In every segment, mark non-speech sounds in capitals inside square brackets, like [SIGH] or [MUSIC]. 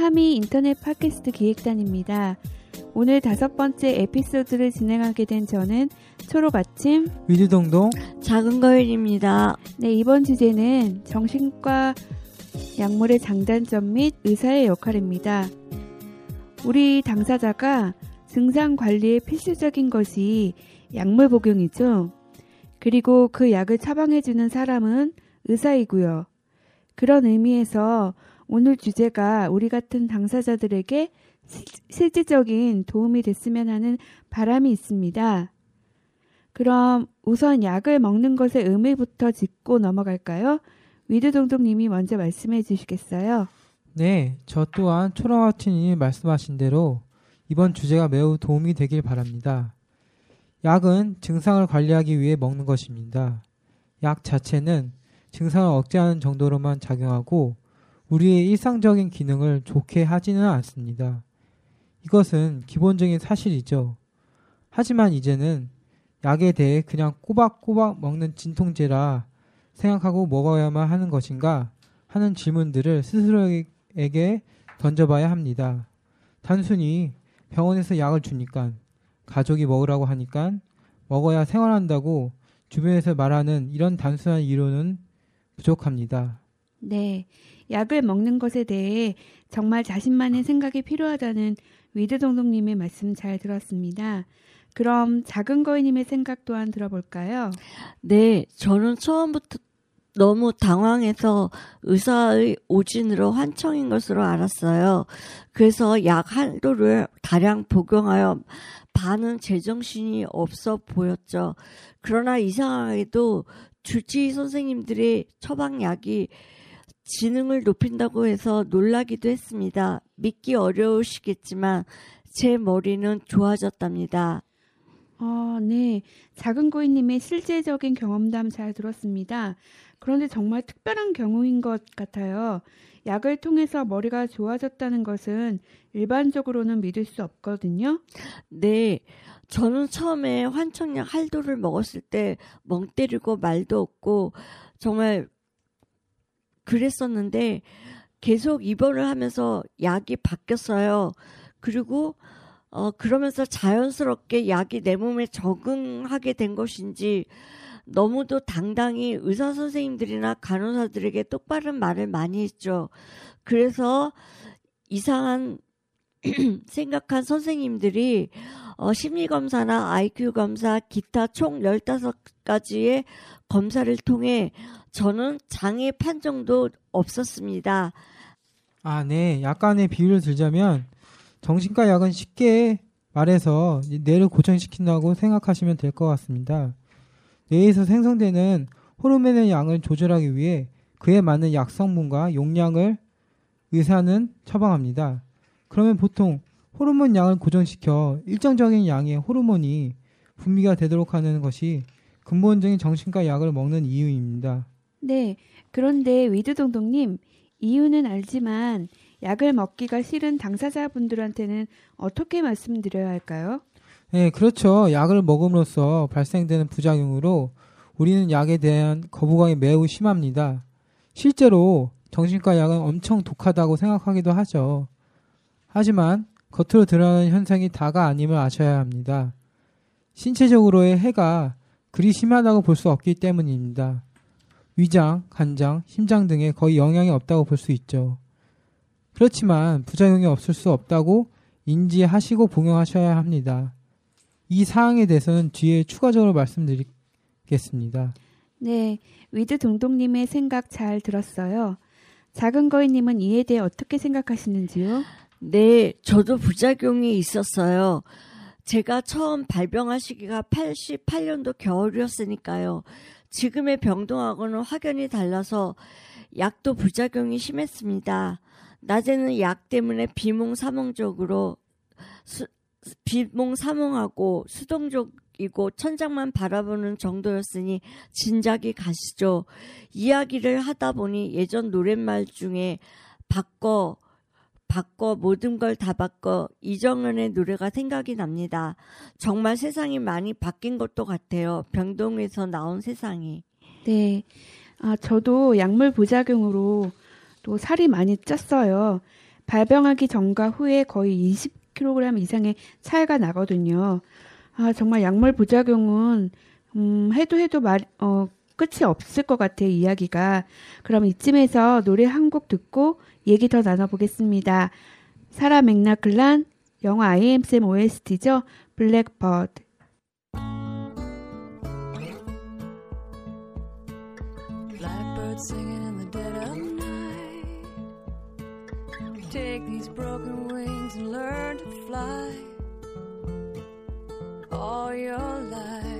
카미 인터넷 팟캐스트 기획단입니다. 오늘 다섯 번째 에피소드를 진행하게 된 저는 초록 아침. 위드동동 작은 거일입니다. 네, 이번 주제는 정신과 약물의 장단점 및 의사의 역할입니다. 우리 당사자가 증상 관리에 필수적인 것이 약물 복용이죠. 그리고 그 약을 처방해주는 사람은 의사이고요. 그런 의미에서 오늘 주제가 우리 같은 당사자들에게 실- 실질적인 도움이 됐으면 하는 바람이 있습니다. 그럼 우선 약을 먹는 것의 의미부터 짚고 넘어갈까요? 위드동동님이 먼저 말씀해 주시겠어요? 네, 저 또한 초라와친이 말씀하신 대로 이번 주제가 매우 도움이 되길 바랍니다. 약은 증상을 관리하기 위해 먹는 것입니다. 약 자체는 증상을 억제하는 정도로만 작용하고 우리의 일상적인 기능을 좋게 하지는 않습니다. 이것은 기본적인 사실이죠. 하지만 이제는 약에 대해 그냥 꼬박꼬박 먹는 진통제라 생각하고 먹어야만 하는 것인가 하는 질문들을 스스로에게 던져봐야 합니다. 단순히 병원에서 약을 주니까 가족이 먹으라고 하니까 먹어야 생활한다고 주변에서 말하는 이런 단순한 이론은 부족합니다. 네. 약을 먹는 것에 대해 정말 자신만의 생각이 필요하다는 위드동동님의 말씀 잘 들었습니다. 그럼 작은 거인님의 생각 또한 들어볼까요? 네, 저는 처음부터 너무 당황해서 의사의 오진으로 환청인 것으로 알았어요. 그래서 약 한도를 다량 복용하여 반은 제정신이 없어 보였죠. 그러나 이상하게도 주치의 선생님들의 처방약이 지능을 높인다고 해서 놀라기도 했습니다. 믿기 어려우시겠지만 제 머리는 좋아졌답니다. 어, 네. 작은 고인님의 실제적인 경험담 잘 들었습니다. 그런데 정말 특별한 경우인 것 같아요. 약을 통해서 머리가 좋아졌다는 것은 일반적으로는 믿을 수 없거든요. 네. 저는 처음에 환청약 할도를 먹었을 때 멍 때리고 말도 없고 정말 그랬었는데 계속 입원을 하면서 약이 바뀌었어요. 그리고 어 그러면서 자연스럽게 약이 내 몸에 적응하게 된 것인지 너무도 당당히 의사 선생님들이나 간호사들에게 똑바른 말을 많이 했죠. 그래서 이상한 [CLEARS THROAT] 생각한 선생님들이 어, 심리검사나 IQ 검사, 기타 총 15가지의 검사를 통해 저는 장애 판정도 없었습니다. 아, 네. 약간의 비유를 들자면 정신과 약은 쉽게 말해서 뇌를 고정시킨다고 생각하시면 될 것 같습니다. 뇌에서 생성되는 호르몬의 양을 조절하기 위해 그에 맞는 약 성분과 용량을 의사는 처방합니다. 그러면 보통 호르몬 양을 고정시켜 일정적인 양의 호르몬이 분비가 되도록 하는 것이 근본적인 정신과 약을 먹는 이유입니다. 네. 그런데 위드동동님, 이유는 알지만 약을 먹기가 싫은 당사자분들한테는 어떻게 말씀드려야 할까요? 네, 그렇죠. 약을 먹음으로써 발생되는 부작용으로 우리는 약에 대한 거부감이 매우 심합니다. 실제로 정신과 약은 엄청 독하다고 생각하기도 하죠. 하지만 겉으로 드러나는 현상이 다가 아님을 아셔야 합니다. 신체적으로의 해가 그리 심하다고 볼 수 없기 때문입니다. 위장, 간장, 심장 등에 거의 영향이 없다고 볼 수 있죠. 그렇지만 부작용이 없을 수 없다고 인지하시고 복용하셔야 합니다. 이 사항에 대해서는 뒤에 추가적으로 말씀드리겠습니다. 네, 위드 동동님의 생각 잘 들었어요. 작은 거인님은 이에 대해 어떻게 생각하시는지요? 네, 저도 부작용이 있었어요. 제가 처음 발병한 시기가 88년도 겨울이었으니까요. 지금의 병동하고는 확연히 달라서 약도 부작용이 심했습니다. 낮에는 약 때문에 비몽사몽적으로 수, 비몽사몽하고 수동적이고 천장만 바라보는 정도였으니 진작이 가시죠. 이야기를 하다 보니 예전 노랫말 중에 바꿔 바꿔 모든 걸 다 바꿔 이정은의 노래가 생각이 납니다. 정말 세상이 많이 바뀐 것도 같아요. 병동에서 나온 세상이. 네, 아, 저도 약물 부작용으로 또 살이 많이 쪘어요. 발병하기 전과 후에 거의 20kg 이상의 차이가 나거든요. 아, 정말 약물 부작용은, 음, 해도 해도 말, 어, 끝이 없을 것 같아요, 이야기가. 그럼 이쯤에서 노래 한 곡 듣고 얘기 더 나눠보겠습니다. 사라 맥락클란, 영화 IM쌤 OST죠? 블랙버드. All your life,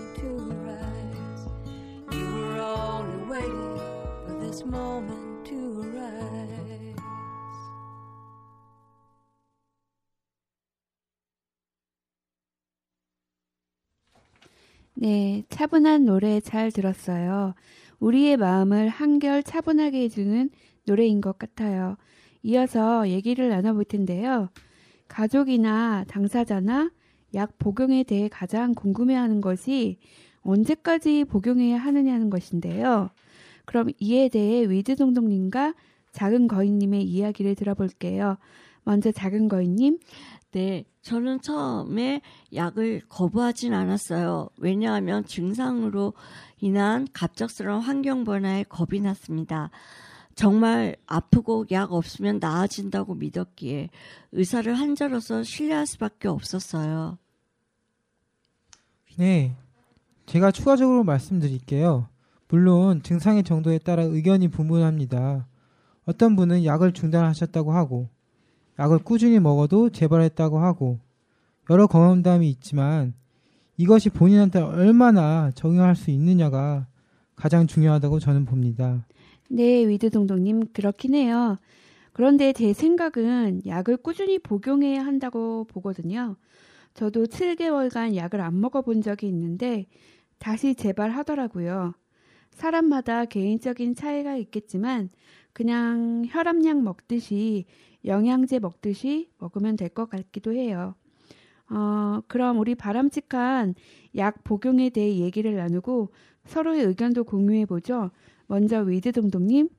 네, 차분한 노래 잘 들었어요. 우리의 마음을 한결 차분하게 해주는 노래인 것 같아요. 이어서 얘기를 나눠볼 텐데요. 가족이나 당사자나 약 복용에 대해 가장 궁금해하는 것이 언제까지 복용해야 하느냐는 것인데요. 그럼 이에 대해 위드동동님과 작은 거인님의 이야기를 들어볼게요. 먼저 작은 거인님, 네, 저는 처음에 약을 거부하진 않았어요. 왜냐하면 증상으로 인한 갑작스러운 환경 변화에 겁이 났습니다. 정말 아프고 약 없으면 나아진다고 믿었기에 의사를 한자로서 신뢰할 수밖에 없었어요. 네. 제가 추가적으로 말씀드릴게요. 물론 증상의 정도에 따라 의견이 분분합니다. 어떤 분은 약을 중단하셨다고 하고, 약을 꾸준히 먹어도 재발했다고 하고, 여러 경험담이 있지만 이것이 본인한테 얼마나 적용할 수 있느냐가 가장 중요하다고 저는 봅니다. 네, 위드동동님, 그렇긴 해요. 그런데 제 생각은 약을 꾸준히 복용해야 한다고 보거든요. 저도 7개월간 약을 안 먹어본 적이 있는데 다시 재발하더라고요. 사람마다 개인적인 차이가 있겠지만 그냥 혈압약 먹듯이 영양제 먹듯이 먹으면 될 것 같기도 해요. 어, 그럼 우리 바람직한 약 복용에 대해 얘기를 나누고 서로의 의견도 공유해 보죠. 먼저 위드 동동님.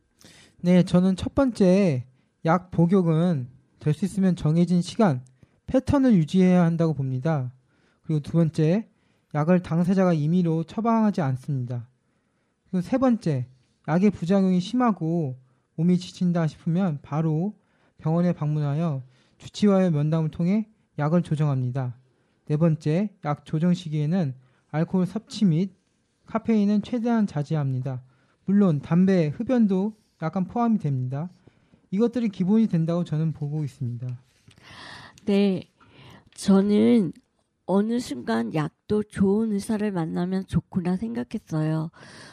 네, 저는 첫 번째 약 복용은 될 수 있으면 정해진 시간, 패턴을 유지해야 한다고 봅니다. 그리고 두 번째, 약을 당사자가 임의로 처방하지 않습니다. 그리고 세 번째, 약의 부작용이 심하고 몸이 지친다 싶으면 바로 병원에 방문하여 주치와의 면담을 통해 약을 조정합니다. 네 번째, 약 조정 시기에는 알코올 섭취 및 카페인은 최대한 자제합니다. 물론 담배, 흡연도 약간 포함이 됩니다. 이것들이 기본이 된다고 저는 보고 있습니다. 네. 저는 어느 순간 약도 좋은 의사를 만나면 좋구나 생각했어요.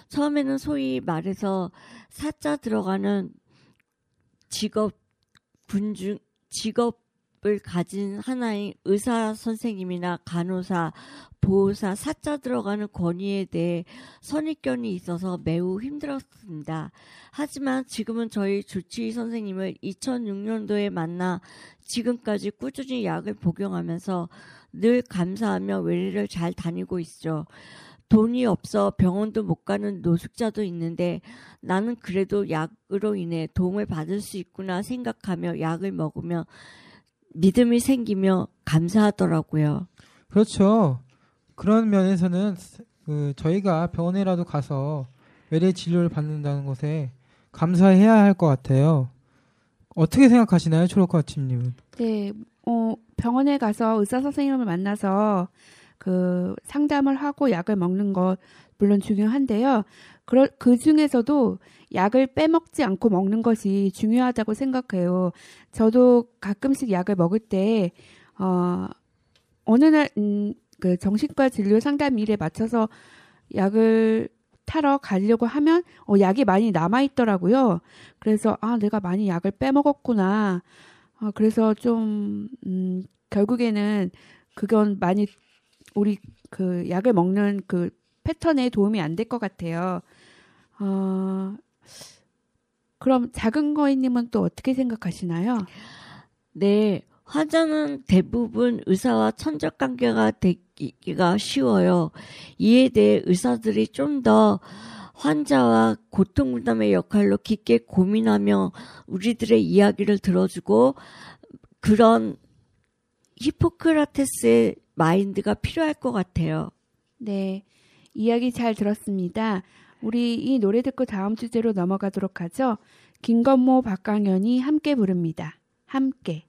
처음에는 소위 말해서 사자 들어가는 직업 군중 직업을 가진 하나의 의사 선생님이나 간호사, 보호사, 사자 들어가는 권위에 대해 선입견이 있어서 매우 힘들었습니다. 하지만 지금은 저희 주치의 선생님을 2006년도에 만나 지금까지 꾸준히 약을 복용하면서 늘 감사하며 외래를 잘 다니고 있죠. 돈이 없어 병원도 못 가는 노숙자도 있는데 나는 그래도 약으로 인해 도움을 받을 수 있구나 생각하며 약을 먹으며 믿음이 생기며 감사하더라고요. 그렇죠. 그런 면에서는 그 저희가 병원에라도 가서 외래 진료를 받는다는 것에 감사해야 할 것 같아요. 어떻게 생각하시나요, 초록화침님은? 네, 어, 병원에 가서 의사 선생님을 만나서 그 상담을 하고 약을 먹는 것 물론 중요한데요. 그 중에서도 약을 빼먹지 않고 먹는 것이 중요하다고 생각해요. 저도 가끔씩 약을 먹을 때, 어, 어느 날, 음, 그 정신과 진료 상담 일에 맞춰서 약을 타러 가려고 하면, 어, 약이 많이 남아있더라고요. 그래서, 아, 내가 많이 약을 빼먹었구나. 어, 그래서 좀, 음, 결국에는 그건 많이 우리 그 약을 먹는 그 패턴에 도움이 안 될 것 같아요. 어, 그럼 작은 거인님은 또 어떻게 생각하시나요? 네, 환자는 대부분 의사와 천적 관계가 되기가 쉬워요. 이에 대해 의사들이 좀더 환자와 고통 분담의 역할로 깊게 고민하며 우리들의 이야기를 들어주고 그런 히포크라테스의 마인드가 필요할 것 같아요. 네, 이야기 잘 들었습니다. 우리 이 노래 듣고 다음 주제로 넘어가도록 하죠. 김건모, 박강현이 함께 부릅니다. 함께.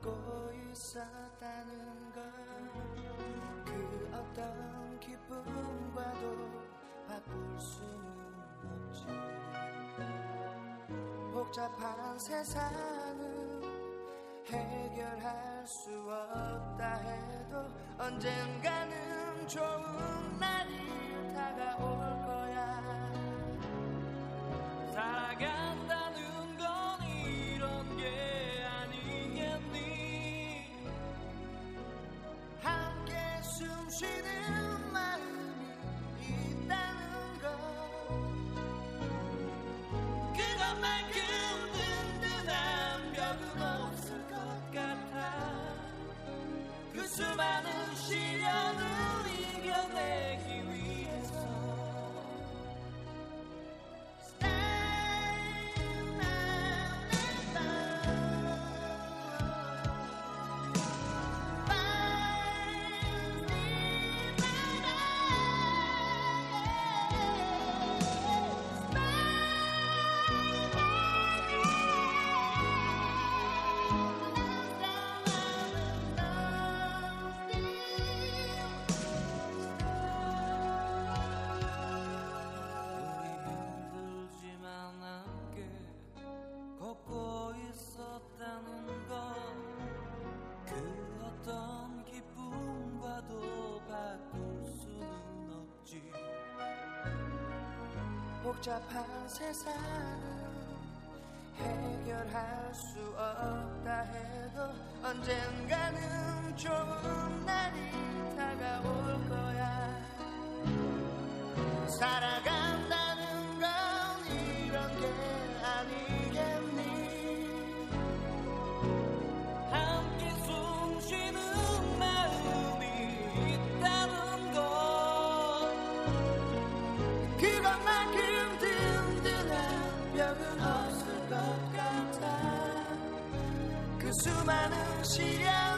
걷고 있었다는 걸 그 어떤 기쁨과도 바꿀 수는 없지. 복잡한 세상은 해결할 수 없다 해도 언젠가는 좋은 날 함께 복잡한 세상을 해결할 수 없다 해도 언젠가는 좋은 날이 다가올 거야. 살아 수많은 시련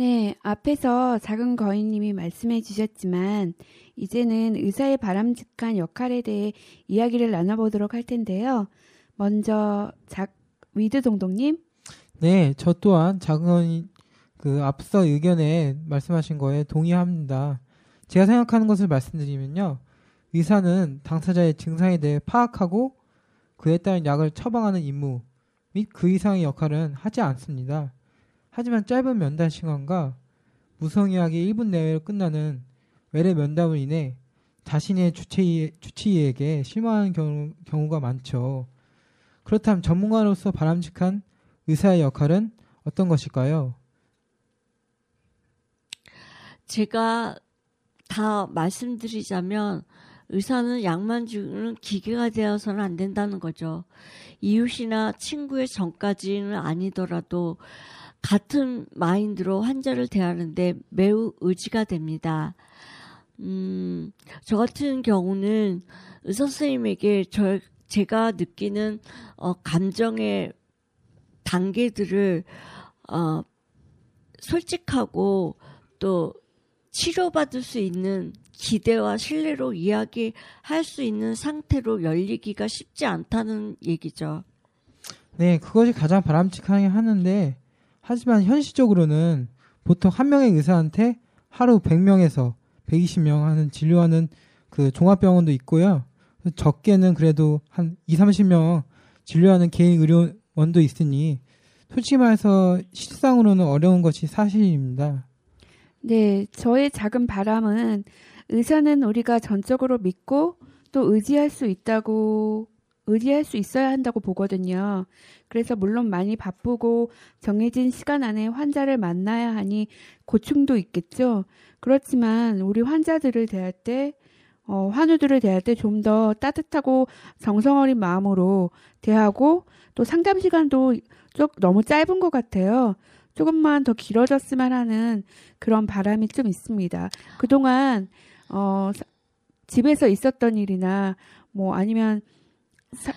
네, 앞에서 작은 거인님이 말씀해 주셨지만 이제는 의사의 바람직한 역할에 대해 이야기를 나눠보도록 할 텐데요. 먼저 작 위드 동동님, 네, 저 또한 작은 그 앞서 의견에 말씀하신 거에 동의합니다. 제가 생각하는 것을 말씀드리면요. 의사는 당사자의 증상에 대해 파악하고 그에 따른 약을 처방하는 임무 및 그 이상의 역할은 하지 않습니다. 하지만 짧은 면담 시간과 무성의하게 1분 내외로 끝나는 외래 면담으로 인해 자신의 주치의, 주치의에게 실망하는 경우, 경우가 많죠. 그렇다면 전문가로서 바람직한 의사의 역할은 어떤 것일까요? 제가 다 말씀드리자면 의사는 약만 주는 기계가 되어서는 안 된다는 거죠. 이웃이나 친구의 전까지는 아니더라도 같은 마인드로 환자를 대하는데 매우 의지가 됩니다. 음, 저 같은 경우는 의사 선생님에게 저, 제가 느끼는 어, 감정의 단계들을 어, 솔직하고 또 치료받을 수 있는 기대와 신뢰로 이야기할 수 있는 상태로 열리기가 쉽지 않다는 얘기죠. 네, 그것이 가장 바람직하게 하는데 하지만 현실적으로는 보통 한 명의 의사한테 하루 100명에서 120명 하는 진료하는 그 종합병원도 있고요. 적게는 그래도 한 2, 30명 진료하는 개인 의료원도 있으니 솔직히 말해서 실상으로는 어려운 것이 사실입니다. 네, 저의 작은 바람은 의사는 우리가 전적으로 믿고 또 의지할 수 있다고 의지할 수 있어야 한다고 보거든요. 그래서 물론 많이 바쁘고 정해진 시간 안에 환자를 만나야 하니 고충도 있겠죠. 그렇지만 우리 환자들을 대할 때 어, 환우들을 대할 때 좀 더 따뜻하고 정성 어린 마음으로 대하고 또 상담 시간도 좀 너무 짧은 것 같아요. 조금만 더 길어졌으면 하는 그런 바람이 좀 있습니다. 그동안 어, 사- 집에서 있었던 일이나 뭐 아니면 사,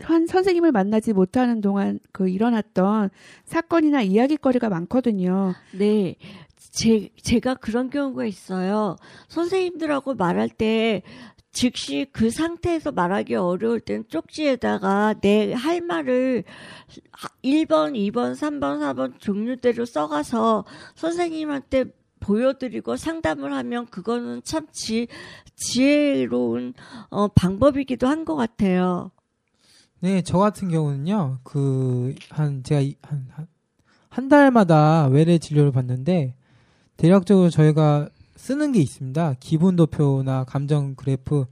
한 선생님을 만나지 못하는 동안 그 일어났던 사건이나 이야기거리가 많거든요. 네. 제, 제가 그런 경우가 있어요. 선생님들하고 말할 때 즉시 그 상태에서 말하기 어려울 땐 쪽지에다가 내 할 말을 1번, 2번, 3번, 4번 종류대로 써가서 선생님한테 보여드리고 상담을 하면 그거는 참 지, 지혜로운 어, 방법이기도 한 것 같아요. 네, 저 같은 경우는요, 그, 한, 제가 이- 한, 한, 한 달마다 외래 진료를 받는데, 대략적으로 저희가 쓰는 게 있습니다. 기분 도표나 감정 그래프,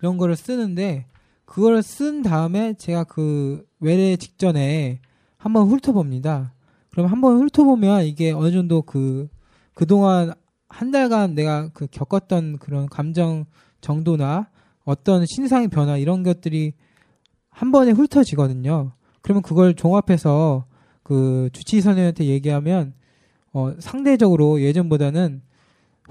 이런 거를 쓰는데, 그걸 쓴 다음에 제가 그 외래 직전에 한번 훑어봅니다. 그럼 한번 훑어보면 이게 어느 정도 그, 그동안 한 달간 내가 그 겪었던 그런 감정 정도나 어떤 신상의 변화 이런 것들이 한 번에 훑어지거든요. 그러면 그걸 종합해서 그 주치의 선생님한테 얘기하면 어, 상대적으로 예전보다는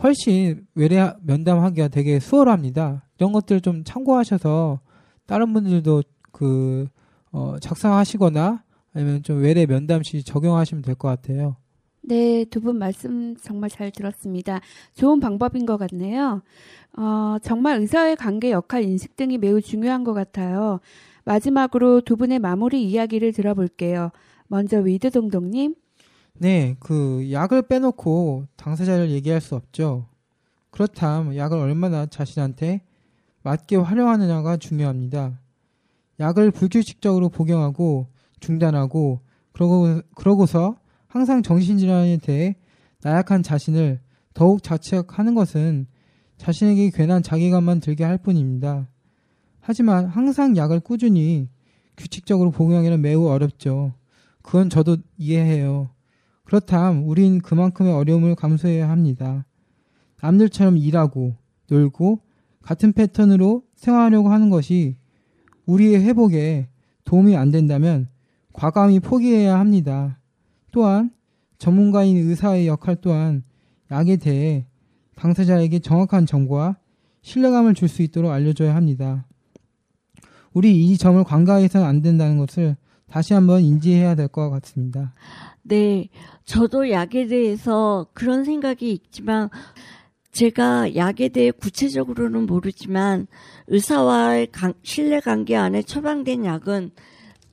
훨씬 외래 면담하기가 되게 수월합니다. 이런 것들을 좀 참고하셔서 다른 분들도 그 어, 작성하시거나 아니면 좀 외래 면담 시 적용하시면 될 것 같아요. 네, 두 분 말씀 정말 잘 들었습니다. 좋은 방법인 것 같네요. 어, 정말 의사의 관계 역할 인식 등이 매우 중요한 것 같아요. 마지막으로 두 분의 마무리 이야기를 들어볼게요. 먼저 위드 동동님. 네, 그 약을 빼놓고 당사자를 얘기할 수 없죠. 그렇다면 약을 얼마나 자신한테 맞게 활용하느냐가 중요합니다. 약을 불규칙적으로 복용하고 중단하고 그러고 그러고서 항상 정신질환에 대해 나약한 자신을 더욱 자책하는 것은 자신에게 괜한 자괴감만 들게 할 뿐입니다. 하지만 항상 약을 꾸준히 규칙적으로 복용하기는 매우 어렵죠. 그건 저도 이해해요. 그렇담 우린 그만큼의 어려움을 감수해야 합니다. 남들처럼 일하고 놀고 같은 패턴으로 생활하려고 하는 것이 우리의 회복에 도움이 안 된다면 과감히 포기해야 합니다. 또한 전문가인 의사의 역할 또한 약에 대해 당사자에게 정확한 정보와 신뢰감을 줄 수 있도록 알려줘야 합니다. 우리 이 점을 관가해서는 안 된다는 것을 다시 한번 인지해야 될 것 같습니다. 네, 저도 약에 대해서 그런 생각이 있지만 제가 약에 대해 구체적으로는 모르지만 의사와의 관- 신뢰 관계 안에 처방된 약은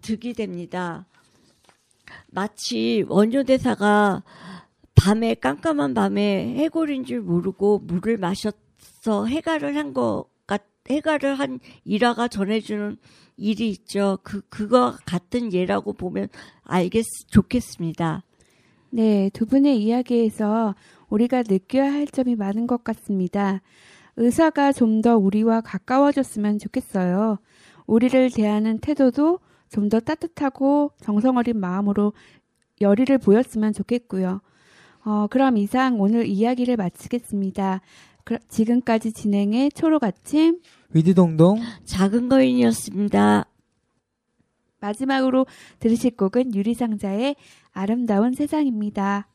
득이 됩니다. 마치 원효대사가 밤에 깜깜한 밤에 해골인 줄 모르고 물을 마셔서 해가를 한것 같, 해가를 한 일화가 전해주는 일이 있죠. 그, 그거 같은 예라고 보면 알겠, 좋겠습니다. 네, 두 분의 이야기에서 우리가 느껴야 할 점이 많은 것 같습니다. 의사가 좀 더 우리와 가까워졌으면 좋겠어요. 우리를 대하는 태도도 좀 더 따뜻하고 정성 어린 마음으로 열의를 보였으면 좋겠고요. 어, 그럼 이상 오늘 이야기를 마치겠습니다. 그- 지금까지 진행의 초록아침 위드동동 작은 거인이었습니다. 마지막으로 들으실 곡은 유리상자의 아름다운 세상입니다.